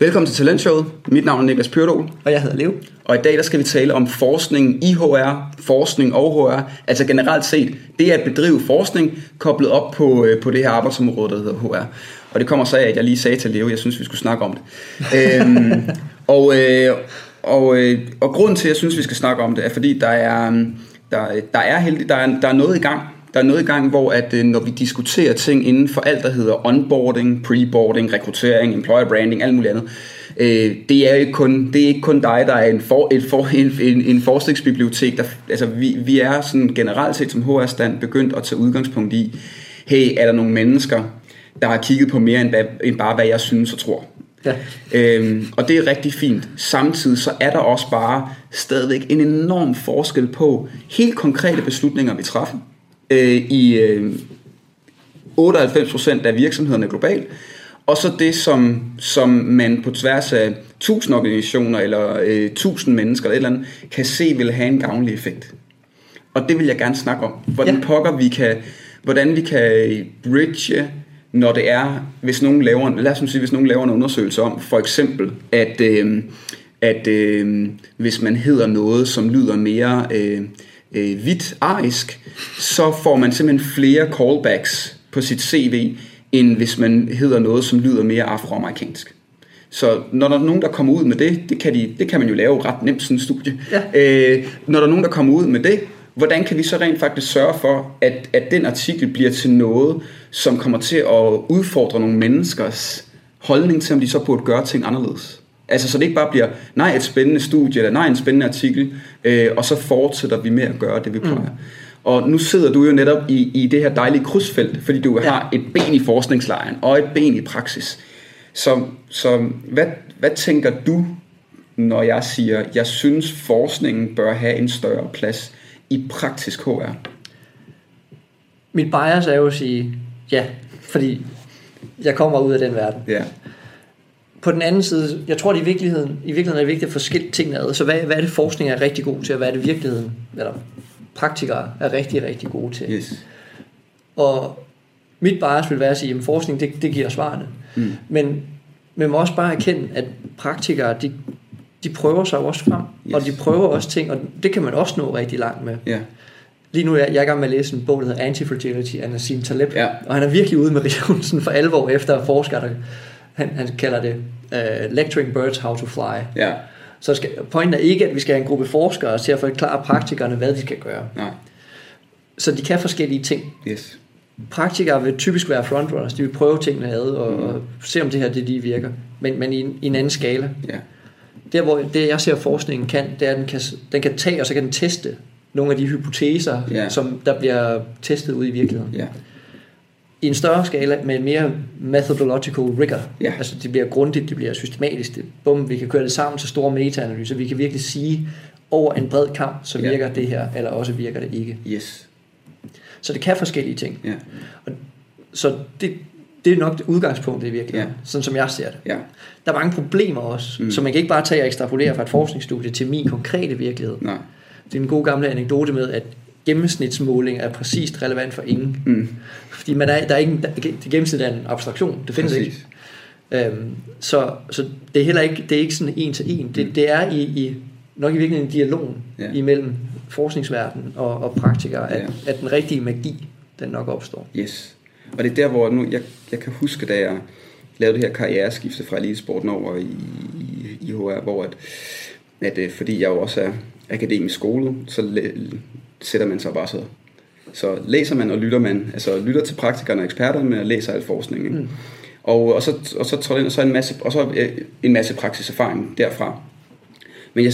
Velkommen til Talentshowet. Mit navn er Niklas Pyrdol. Og jeg hedder Leo. Og i dag der skal vi tale om forskning i HR, forskning og HR. Altså generelt set, det at bedrive forskning koblet op på, øh, på det her arbejdsområde, der hedder HR. Og det kommer så af, at jeg lige sagde til Leo, jeg synes, vi skulle snakke om det. øhm, og, øh, og, øh, og grunden til, at jeg synes, vi skal snakke om det, er fordi, der er, der, der er, heldig, der er, der er noget i gang der er noget i gang, hvor at, øh, når vi diskuterer ting inden for alt, der hedder onboarding, preboarding, rekruttering, employer branding, alt muligt andet, øh, det er ikke kun, det er ikke kun dig, der er en, for, et for, en, en, en forskningsbibliotek. Der, altså, vi, vi er sådan generelt set som HR-stand begyndt at tage udgangspunkt i, hey, er der nogle mennesker, der har kigget på mere end, end bare, hvad jeg synes og tror. Ja. Øhm, og det er rigtig fint. Samtidig så er der også bare stadigvæk en enorm forskel på helt konkrete beslutninger, vi træffer øh, i øh, 98% af virksomhederne globalt, og så det, som, som man på tværs af 1000 organisationer eller øh, 1000 mennesker eller et eller andet, kan se vil have en gavnlig effekt. Og det vil jeg gerne snakke om. Hvordan ja. pokker vi kan, hvordan vi kan bridge, når det er, hvis nogen laver, lad os sige, hvis nogen laver en undersøgelse om, for eksempel, at, øh, at øh, hvis man hedder noget, som lyder mere øh, øh, hvidt arisk, så får man simpelthen flere callbacks på sit CV, end hvis man hedder noget, som lyder mere afroamerikansk. Så når der er nogen, der kommer ud med det, det kan, de, det kan man jo lave ret nemt sådan en studie. Ja. Øh, når der er nogen, der kommer ud med det, hvordan kan vi så rent faktisk sørge for, at, at den artikel bliver til noget, som kommer til at udfordre nogle menneskers holdning til, om de så burde gøre ting anderledes? Altså, så det ikke bare bliver, nej, et spændende studie, eller nej, en spændende artikel, øh, og så fortsætter vi med at gøre det, vi plejer. Mm. Og nu sidder du jo netop i, i det her dejlige krydsfelt, fordi du ja. har et ben i forskningslejren og et ben i praksis. Så, så hvad, hvad tænker du, når jeg siger, jeg synes forskningen bør have en større plads i praktisk HR? Mit bias er jo at sige ja, fordi jeg kommer ud af den verden. Ja på den anden side, jeg tror, at i virkeligheden, i virkeligheden er det vigtigt at forskille tingene ad. Så hvad, hvad er det, forskning er rigtig god til, og hvad er det virkeligheden, eller praktikere er rigtig, rigtig gode til. Yes. Og mit bias vil være at sige, at forskning, det, det giver svarene. Mm. Men man må også bare erkende, at praktikere, de, de prøver sig også frem, yes. og de prøver også ting, og det kan man også nå rigtig langt med. Yeah. Lige nu er jeg, jeg er i gang med at læse en bog, der hedder Anti-Fragility af Nassim Taleb, ja. og han er virkelig ude med riven for alvor efter forskere, der han, han kalder det uh, Lecturing Birds How to Fly. Ja. Så skal, pointen er ikke, at vi skal have en gruppe forskere til at forklare praktikerne, hvad de skal gøre. Nej. Så de kan forskellige ting. Yes. Praktikere vil typisk være frontrunners, de vil prøve tingene ad og, mm. og se om det her det lige virker, men, men i, en, i en anden skala. Ja. Der hvor det jeg ser forskningen kan, det er at den kan, den kan tage og så kan den teste nogle af de hypoteser, ja. som der bliver testet ud i virkeligheden. Ja i en større skala med mere methodological rigor. Ja. Altså det bliver grundigt, det bliver systematisk. Det, bum, vi kan køre det sammen til store metaanalyser. Vi kan virkelig sige over en bred kamp, så virker ja. det her, eller også virker det ikke. Yes. Så det kan forskellige ting. Ja. Og, så det, det er nok det udgangspunkt i virkeligheden, ja. sådan som jeg ser det. Ja. Der er mange problemer også, mm. så man kan ikke bare tage og ekstrapolere fra et forskningsstudie til min konkrete virkelighed. Nej. Det er en god gamle anekdote med, at gennemsnitsmåling er præcist relevant for ingen. Mm. Fordi man er, der er ikke, der, det gennemsnit er en abstraktion, det findes Præcis. ikke. Øhm, så, så det er heller ikke, det er ikke sådan en til en. Det, mm. det er i, i nok i virkeligheden en dialog ja. imellem forskningsverdenen og, og praktikere, at, ja. at den rigtige magi, den nok opstår. Yes. Og det er der, hvor nu, jeg, jeg kan huske, da jeg lavede det her karriereskifte fra elitesporten over i, i, i HR, hvor at, at øh, fordi jeg jo også er akademisk skole, så sætter man sig bare så så læser man og lytter man, altså lytter til praktikerne og eksperterne, men læser al forskning. Ikke? Mm. Og, og, så, og så tror jeg, så en masse, og så øh, en masse praksiserfaring derfra. Men jeg,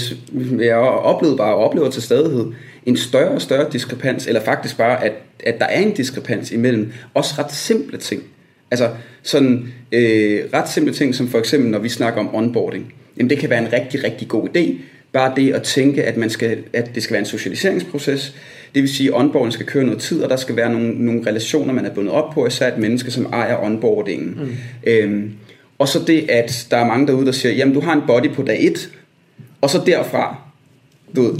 jeg oplevede bare, og oplever til stadighed, en større og større diskrepans, eller faktisk bare, at, at der er en diskrepans imellem også ret simple ting. Altså sådan øh, ret simple ting, som for eksempel, når vi snakker om onboarding. Jamen det kan være en rigtig, rigtig god idé. Bare det at tænke, at, man skal, at det skal være en socialiseringsproces, det vil sige, at onboarding skal køre noget tid, og der skal være nogle, nogle relationer, man er bundet op på, især et menneske, som ejer onboardingen. Mm. Øhm, og så det, at der er mange derude, der siger, jamen du har en body på dag 1, og så derfra, du ved,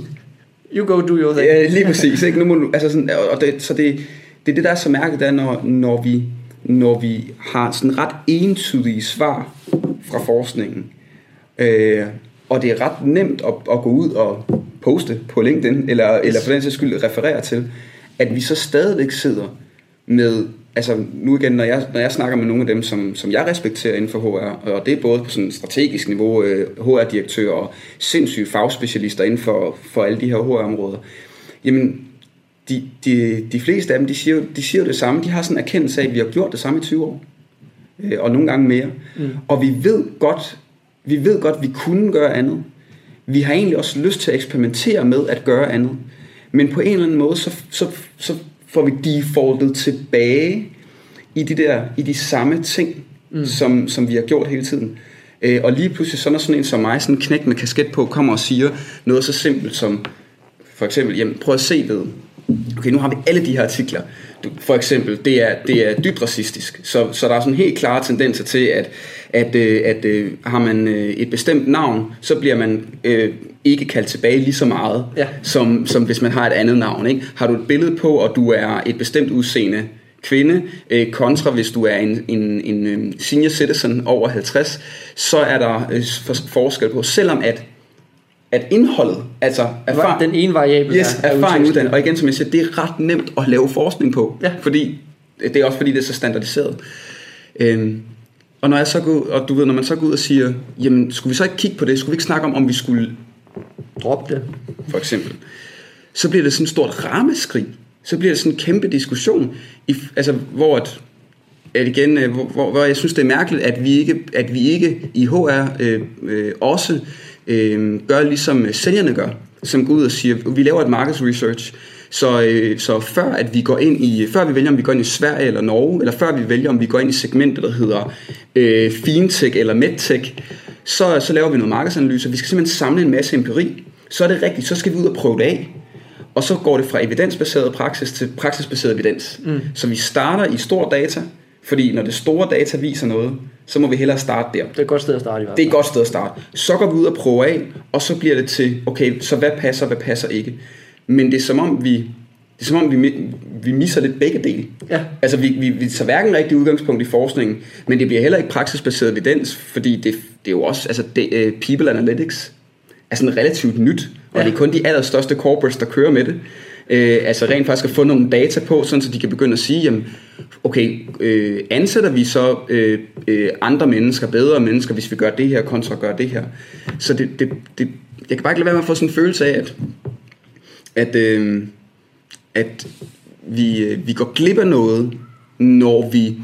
You go do your thing. Ja, lige præcis. Ikke? Nu må du, altså sådan, og det, så det, det er det, der er så mærket, der, når, når, vi, når vi har sådan ret entydige svar fra forskningen, Øh, og det er ret nemt at, at gå ud og poste på LinkedIn, eller, yes. eller for den sags skyld referere til, at vi så stadigvæk sidder med, altså nu igen, når jeg, når jeg snakker med nogle af dem, som, som jeg respekterer inden for HR, og det er både på sådan strategisk niveau, HR-direktør øh, og sindssyge fagspecialister inden for, for alle de her HR-områder, jamen de, de, de fleste af dem, de siger, de siger det samme, de har sådan en erkendelse af, at vi har gjort det samme i 20 år, øh, og nogle gange mere, mm. og vi ved godt, vi ved godt, at vi kunne gøre andet. Vi har egentlig også lyst til at eksperimentere med at gøre andet. Men på en eller anden måde, så, så, så får vi defaultet tilbage i de der i de samme ting, mm. som, som vi har gjort hele tiden. Øh, og lige pludselig så når sådan en som mig, sådan en knæk med kasket på, kommer og siger noget så simpelt som, for eksempel, jamen prøv at se ved, okay nu har vi alle de her artikler, for eksempel, det er, det er dybt racistisk. Så, så der er sådan helt klare tendenser til, at, at, øh, at, at har man øh, et bestemt navn, så bliver man øh, ikke kaldt tilbage lige så meget, ja. som, som hvis man har et andet navn. Ikke? Har du et billede på, og du er et bestemt udseende kvinde, øh, kontra hvis du er en, en, en senior citizen over 50, så er der øh, forskel på, selvom at at indholdet, altså erfaring, den ene variabel yes, er, er erfaring uddannet, og igen som jeg siger, det er ret nemt at lave forskning på, ja. fordi det er også fordi det er så standardiseret. Øhm, og når jeg så går, og du ved, når man så går ud og siger, jamen skulle vi så ikke kigge på det, skulle vi ikke snakke om, om vi skulle droppe det, for eksempel, så bliver det sådan et stort rammeskrig, så bliver det sådan en kæmpe diskussion, i, altså hvor at, at igen, øh, hvor, hvor, hvor jeg synes det er mærkeligt, at vi ikke, at vi ikke i HR øh, øh, også øh, gør ligesom sælgerne gør, som går ud og siger, vi laver et markedsresearch, så, øh, så før at vi går ind i, før vi vælger om vi går ind i Sverige eller Norge, eller før vi vælger om vi går ind i segmentet, der hedder øh, fintech eller medtech, så, så laver vi noget markedsanalyse. Vi skal simpelthen samle en masse empiri. Så er det rigtigt, så skal vi ud og prøve det af. Og så går det fra evidensbaseret praksis til praksisbaseret evidens. Mm. Så vi starter i stor data, fordi når det store data viser noget, så må vi hellere starte der. Det er et godt sted at starte i hvert fald. Det er et godt sted at starte. Så går vi ud og prøver af, og så bliver det til, okay, så hvad passer, hvad passer ikke. Men det er som om, vi det er som om, vi, vi misser lidt begge dele. Ja. Altså, vi, vi, vi tager hverken rigtig udgangspunkt i forskningen, men det bliver heller ikke praksisbaseret evidens, fordi det, det er jo også, altså, det, uh, people analytics er sådan relativt nyt, og ja. det er kun de allerstørste corporates, der kører med det øh, altså rent faktisk at få nogle data på, sådan så de kan begynde at sige, jamen, okay, øh, ansætter vi så øh, øh, andre mennesker, bedre mennesker, hvis vi gør det her, kontra gør det her. Så det, det, det, jeg kan bare ikke lade være med at få sådan en følelse af, at, at øh, at vi, øh, vi går glip af noget, når vi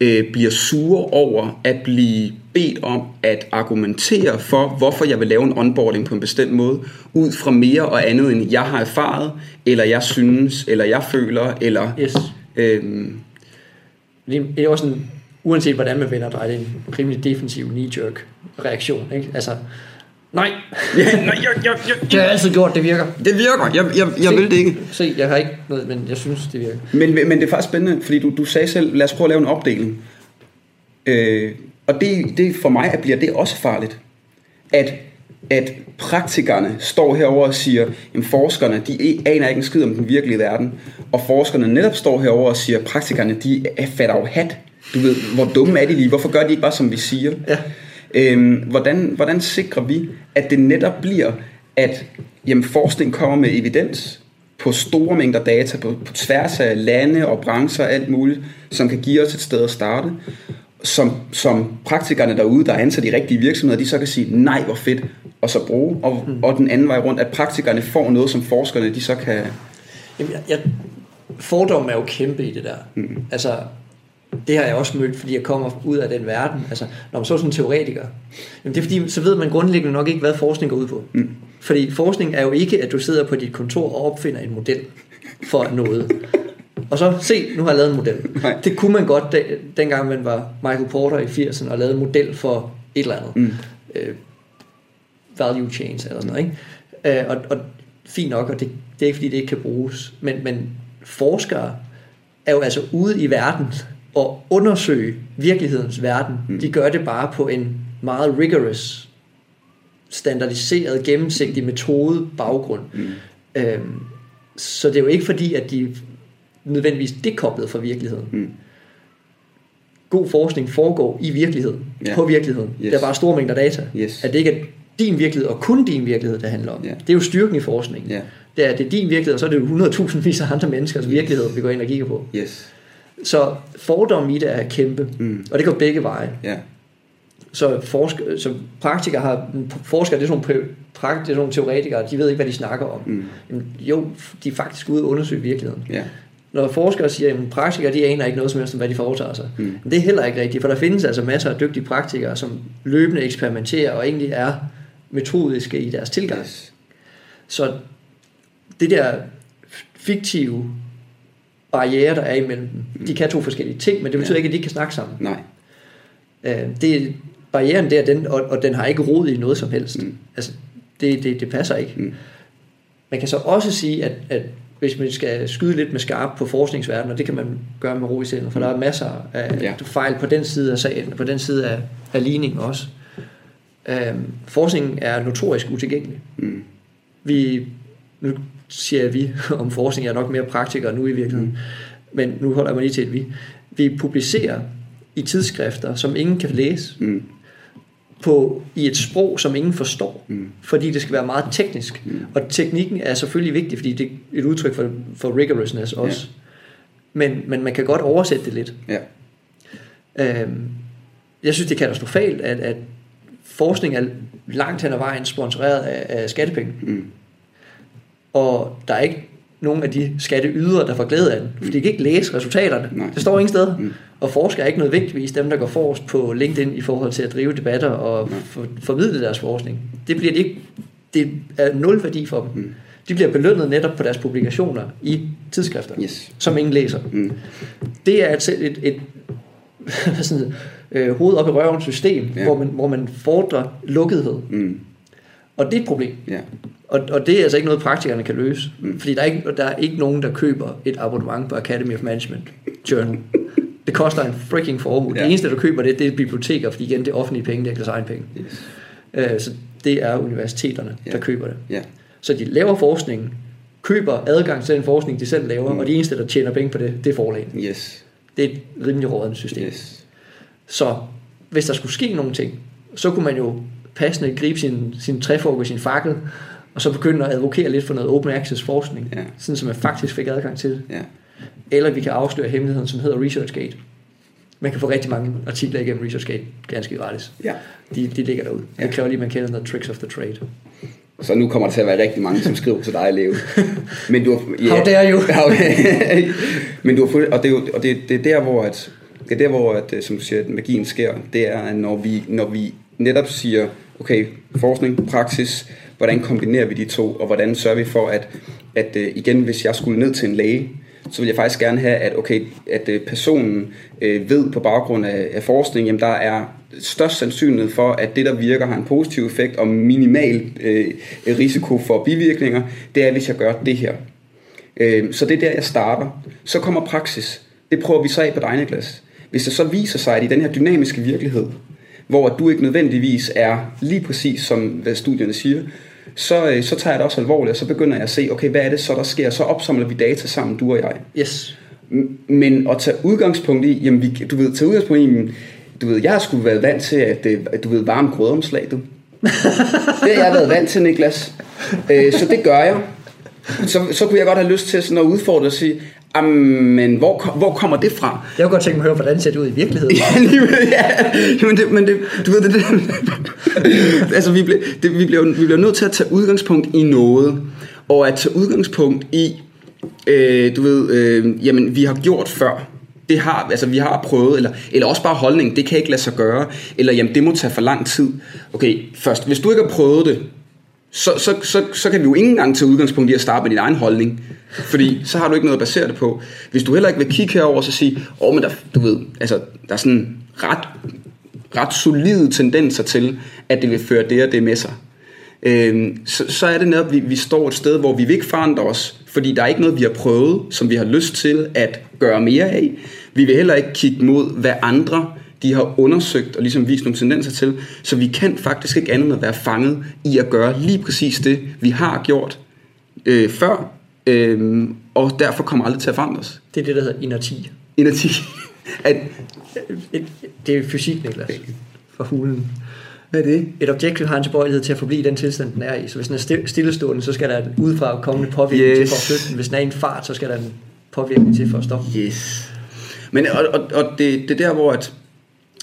øh, bliver sure over at blive bedt om at argumentere for, hvorfor jeg vil lave en onboarding på en bestemt måde, ud fra mere og andet end jeg har erfaret, eller jeg synes, eller jeg føler, eller... Yes. Øhm, det er også en, uanset hvordan man vender dig, det er en rimelig defensiv knee-jerk reaktion. Ikke? Altså, Nej. ja, nej jeg, jeg, jeg, det har jeg altid gjort, det virker. Det virker, jeg, jeg, jeg se, vil det ikke. Se, jeg har ikke noget, men jeg synes, det virker. Men, men det er faktisk spændende, fordi du, du sagde selv, lad os prøve at lave en opdeling. Øh, og det, det for mig at bliver det også farligt. At, at praktikerne står herover og siger, at forskerne, de aner ikke en skid om den virkelige verden. Og forskerne netop står herover og siger, at praktikerne, de er fatter jo hat. Du ved, hvor dumme er de lige? Hvorfor gør de ikke bare, som vi siger? Ja. Øhm, hvordan, hvordan sikrer vi, at det netop bliver, at jamen, forskning kommer med evidens på store mængder data på, på tværs af lande og brancher og alt muligt, som kan give os et sted at starte, som, som praktikerne derude, der er ansat i rigtige virksomheder, de så kan sige, nej, hvor fedt, og så bruge, og, mm. og den anden vej rundt, at praktikerne får noget, som forskerne, de så kan... Jamen, jeg, jeg, fordom er jo kæmpe i det der. Mm. Altså, det har jeg også mødt, fordi jeg kommer ud af den verden. Altså, når man så sådan en teoretiker, jamen det er fordi, så ved man grundlæggende nok ikke, hvad forskning går ud på. Mm. Fordi forskning er jo ikke, at du sidder på dit kontor og opfinder en model for noget. Og så, se, nu har jeg lavet en model. Nej. Det kunne man godt, dengang man var Michael Porter i 80'erne og lavede en model for et eller andet. Mm. Øh, value chains eller sådan noget. Ikke? Øh, og, og fint nok, og det, det er ikke fordi, det ikke kan bruges. Men, men forskere er jo altså ude i verden at undersøge virkelighedens verden. Mm. De gør det bare på en meget rigorous, standardiseret, gennemsigtig metode baggrund. Mm. Øhm, så det er jo ikke fordi, at de nødvendigvis dekoblet fra virkeligheden. Mm. god forskning foregår i virkeligheden, ja. på virkeligheden. Yes. Der er bare store mængder data. Yes. At det ikke er din virkelighed, og kun din virkelighed, det handler om. Ja. Det er jo styrken i forskningen. Ja. Det er, det er din virkelighed, og så er det jo 100.000 vis af andre menneskers virkelighed, vi går ind og kigger på. Yes. Så fordommen i det er kæmpe, Mm. og det går begge veje. Ja. Så, forsker, så praktikere har, forskere, det er sådan nogle, pra- prakt, det er sådan nogle teoretikere, de ved ikke, hvad de snakker om. Mm. Jamen, jo, de er faktisk ude og undersøge virkeligheden. Ja. Når forskere siger, at praktikere de aner ikke noget som helst om, hvad de foretager sig. Mm. Men det er heller ikke rigtigt, for der findes altså masser af dygtige praktikere, som løbende eksperimenterer og egentlig er metodiske i deres tilgang. Yes. Så det der fiktive barriere, der er imellem dem, de kan to forskellige ting, men det betyder Ja. ikke, at de ikke kan snakke sammen. Nej. Øh, det, barrieren der, den, og, og den har ikke rod i noget som helst. Mm. Altså, det, det, det passer ikke. Mm. Man kan så også sige, at, at hvis man skal skyde lidt med skarp på forskningsverdenen, og det kan man gøre med ro i sindet, for der er masser af ja. fejl på den side af sagen, på den side af, af ligningen også. Øhm, forskningen er notorisk utilgængelig. Mm. Vi, nu siger jeg vi om forskning, jeg er nok mere praktiker nu i virkeligheden, mm. men nu holder jeg mig lige til et vi. Vi publicerer i tidsskrifter, som ingen kan læse, Mm. på, i et sprog, som ingen forstår, Mm. fordi det skal være meget teknisk. Mm. Og teknikken er selvfølgelig vigtig, fordi det er et udtryk for, for rigorousness også. Men, men man kan godt oversætte det lidt. Ja. Øhm, jeg synes, det er katastrofalt, at, at forskning er langt hen ad vejen sponsoreret af, af skattepenge. Mm. Og der er ikke nogen af de skatteydere, der får glæde af den. For de kan ikke læse resultaterne. Nej. Det står ingen steder. Mm. Og forskere er ikke nødvendigvis dem, der går forrest på LinkedIn i forhold til at drive debatter og for, formidle deres forskning. Det bliver de ikke. Det er nul værdi for dem. Mm. De bliver belønnet netop på deres publikationer i tidsskrifter, Yes. som ingen læser. Mm. Det er et, et, et sådan, øh, hoved op i røven system, ja. hvor, man, hvor man fordrer lukkethed. Mm. Og det er et problem. Ja. Og, og det er altså ikke noget, praktikerne kan løse. Mm. Fordi der er, ikke, der er ikke nogen, der køber et abonnement på Academy of Management Journal. Det koster en freaking formue. Ja. Det eneste, der køber det, det er biblioteker, fordi igen, det er offentlige penge, det er ikke deres egen penge. Yes. Øh, så det er universiteterne, Ja. der køber det. Ja. Så de laver forskningen, køber adgang til den forskning, de selv laver, mm. og de eneste, der tjener penge på det, det er forlagene. Yes. Det er et rimelig rådende system. Yes. Så hvis der skulle ske nogle ting, så kunne man jo passende gribe sin, sin træfork og sin fakkel, og så begynde at advokere lidt for noget open access forskning, Ja. sådan så man faktisk fik adgang til det. Ja. Eller vi kan afsløre hemmeligheden, som hedder ResearchGate. Man kan få rigtig mange artikler igennem ResearchGate ganske gratis. Ja. De, de ligger derude. Ja. Det kræver lige, at man kender the tricks of the trade. Så nu kommer der til at være rigtig mange, som skriver til dig, Leo. Men du har, How dare you? Men du har og det er, jo, og det, det er der, hvor at, det er der, hvor at, øh, som du siger, at magien sker. Det er, når vi, når vi netop siger, okay, forskning, praksis, hvordan kombinerer vi de to, og hvordan sørger vi for, at, at øh, igen, hvis jeg skulle ned til en læge, så vil jeg faktisk gerne have, at, okay, at øh, personen øh, ved på baggrund af, af forskning, jamen der er størst sandsynlighed for, at det, der virker, har en positiv effekt og minimal øh, risiko for bivirkninger, det er, hvis jeg gør det her. Øh, så det er der, jeg starter. Så kommer praksis. Det prøver vi så af på dig, Niklas. Hvis det så viser sig, at i den her dynamiske virkelighed, hvor du ikke nødvendigvis er lige præcis som hvad studierne siger, så, øh, så tager jeg det også alvorligt, og så begynder jeg at se, okay, hvad er det så, der sker? Så opsamler vi data sammen, du og jeg. Yes. Men at tage udgangspunkt i, jamen vi, du ved, tage udgangspunkt i, du ved, jeg har sgu været vant til, at, øh, at du ved, varme grødomslag, du. Det har jeg været vant til, Niklas. Øh, så det gør jeg. Så, så kunne jeg godt have lyst til sådan at udfordre og sige, men hvor, hvor kommer det fra? Jeg kunne godt tænke mig at høre, hvordan det ser det ud i virkeligheden. Ja, lige, ja. Jamen det, men det, du ved det, det altså vi bliver, det, vi, bliver, vi bliver nødt til at tage udgangspunkt i noget, og at tage udgangspunkt i, øh, du ved, øh, jamen vi har gjort før, det har, altså vi har prøvet, eller, eller også bare holdning, det kan ikke lade sig gøre, eller jamen det må tage for lang tid. Okay, først, hvis du ikke har prøvet det, så, så, så, så kan vi jo ikke engang tage udgangspunkt i at starte med din egen holdning. Fordi så har du ikke noget at basere det på. Hvis du heller ikke vil kigge herover og så sige, åh, oh, men der, du ved, altså, der er sådan ret, ret solide tendenser til, at det vil føre det og det med sig. Øhm, så, så er det netop, at vi, vi står et sted, hvor vi vil ikke forandre os, fordi der er ikke noget, vi har prøvet, som vi har lyst til at gøre mere af. Vi vil heller ikke kigge mod, hvad andre de har undersøgt og ligesom vist nogle tendenser til, så vi kan faktisk ikke andet end at være fanget i at gøre lige præcis det, vi har gjort øh, før, øh, og derfor kommer aldrig til at forandre os. Det er det, der hedder inerti. Inerti. At, et, det er fysik, Niklas, for hulen. Hvad er det? Et objekt har en tilbøjelighed til at forblive i den tilstand, den er i. Så hvis den er stillestående, så skal der udefra komme en påvirkning yes. til for at flytte den. Hvis den er i en fart, så skal der en påvirkning til for at stoppe. Yes. Men og, og, og det, det er der, hvor at,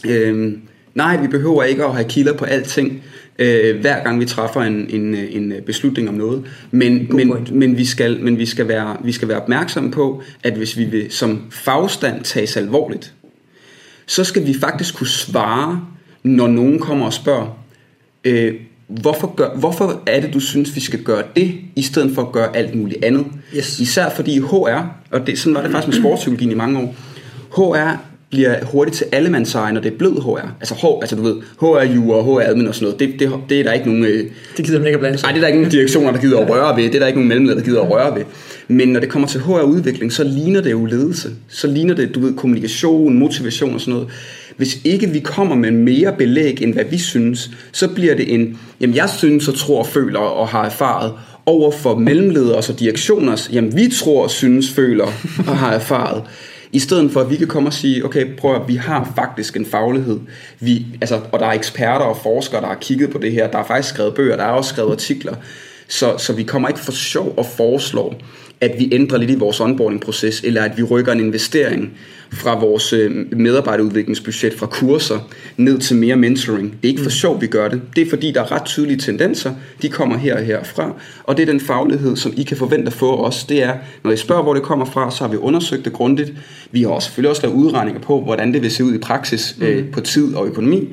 øh, nej, vi behøver ikke at have kilder på alting, øh, hver gang vi træffer en, en, en beslutning om noget. Men, men, men, vi, skal, men vi, skal være, vi skal være opmærksomme på, at hvis vi vil som fagstand tages alvorligt, så skal vi faktisk kunne svare, når nogen kommer og spørger, øh, hvorfor, gør, hvorfor er det, du synes, vi skal gøre det, i stedet for at gøre alt muligt andet? Yes. Især fordi HR, og det, sådan var det faktisk med sportspsykologien i mange år, HR bliver hurtigt til allemandseje, når det er blød HR. Altså, H, altså du ved, HR og HR admin og sådan noget, det, det, det er der ikke nogen... Øh, det gider man ikke at blande sig. Nej, det er der ikke nogen direktioner, der gider at røre ved. Det er der ikke nogen mellemleder, der gider at røre ved. Men når det kommer til HR-udvikling, så ligner det jo ledelse. Så ligner det, du ved, kommunikation, motivation og sådan noget. Hvis ikke vi kommer med mere belæg, end hvad vi synes, så bliver det en, jamen jeg synes og tror, føler og har erfaret, over for mellemledere og direktioners, jamen vi tror, synes, føler og har erfaret. I stedet for, at vi kan komme og sige, okay, prøv at vi har faktisk en faglighed. Vi, altså, og der er eksperter og forskere, der har kigget på det her. Der er faktisk skrevet bøger, der er også skrevet artikler. Så, så vi kommer ikke for sjov og foreslår, at vi ændrer lidt i vores onboarding-proces, eller at vi rykker en investering fra vores øh, medarbejderudviklingsbudget fra kurser ned til mere mentoring. Det er ikke for mm. sjov, vi gør det. Det er fordi, der er ret tydelige tendenser. De kommer her og herfra. Og det er den faglighed, som I kan forvente at få os. Det er, når I spørger, hvor det kommer fra, så har vi undersøgt det grundigt. Vi har også selvfølgelig også lavet udregninger på, hvordan det vil se ud i praksis øh, mm. på tid og økonomi.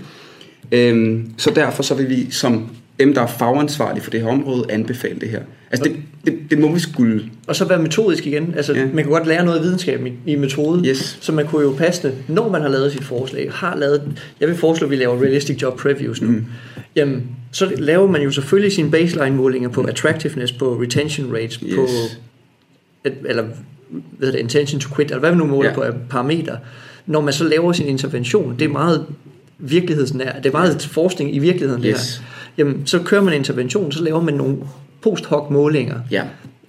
Øhm, så derfor så vil vi som dem, der er fagansvarlige for det her område, anbefale det her. Altså det, det, det må vi skulle. Og så være metodisk igen. Altså ja. man kan godt lære noget af videnskab i, i metode. Yes. Så man kunne jo passe når man har lavet sit forslag, har lavet, jeg vil foreslå, at vi laver realistic job previews nu. Mm. Jamen, så laver man jo selvfølgelig sine baseline målinger på attractiveness, på retention rates, yes. på eller hvad det, intention to quit, eller hvad vi nu måler ja. på parametre. Når man så laver sin intervention, det er meget virkelighedsnær, det er meget forskning i virkeligheden yes. det her jamen, så kører man intervention, så laver man nogle post hoc målinger ja.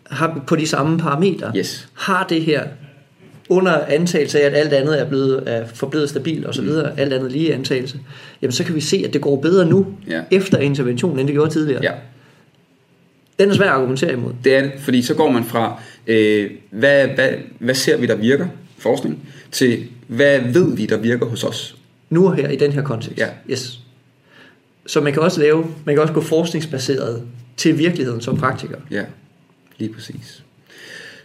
har, på de samme parametre. Yes. Har det her under antagelse af, at alt andet er blevet er forblevet stabilt osv., mm. alt andet lige antagelse, jamen så kan vi se, at det går bedre nu, ja. efter interventionen, end det gjorde tidligere. Ja. Den er svær at argumentere imod. Det er det, fordi så går man fra, øh, hvad, hvad, hvad ser vi, der virker, forskning, til hvad ved vi, der virker hos os. Nu og her, i den her kontekst. Ja. Yes. Så man kan også lave, man kan også gå forskningsbaseret til virkeligheden som praktiker. Ja, lige præcis.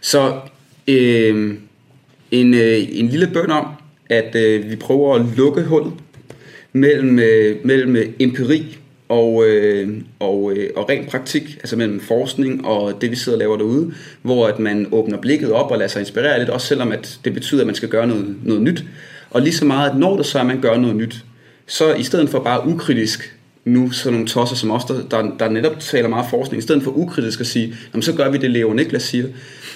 Så øh, en, øh, en lille bøn om, at øh, vi prøver at lukke hullet mellem, øh, mellem øh, empiri og, øh, og, øh, og ren praktik, altså mellem forskning og det, vi sidder og laver derude, hvor at man åbner blikket op og lader sig inspirere lidt, også selvom at det betyder, at man skal gøre noget, noget nyt. Og lige så meget, at når det så er, at man gør noget nyt, så i stedet for bare ukritisk nu sådan nogle tosser som os, der, der, der netop taler meget forskning, i stedet for ukritisk at sige, jamen, så gør vi det, Leo Niklas siger.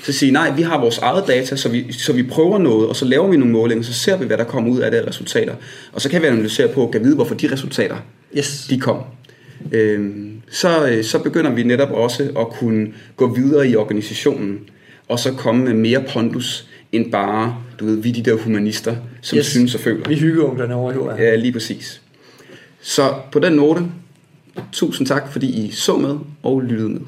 Så sige, nej, vi har vores eget data, så vi, så vi prøver noget, og så laver vi nogle målinger, så ser vi, hvad der kommer ud af det resultater. Og så kan vi analysere på, kan vide, hvorfor de resultater, yes. de kom. Øhm, så, øh, så begynder vi netop også at kunne gå videre i organisationen, og så komme med mere pondus, end bare, du ved, vi de der humanister, som yes. synes og føler. Vi hyggeunglerne over i. Ja, lige præcis. Så på den note, tusind tak, fordi I så med og lyttede med.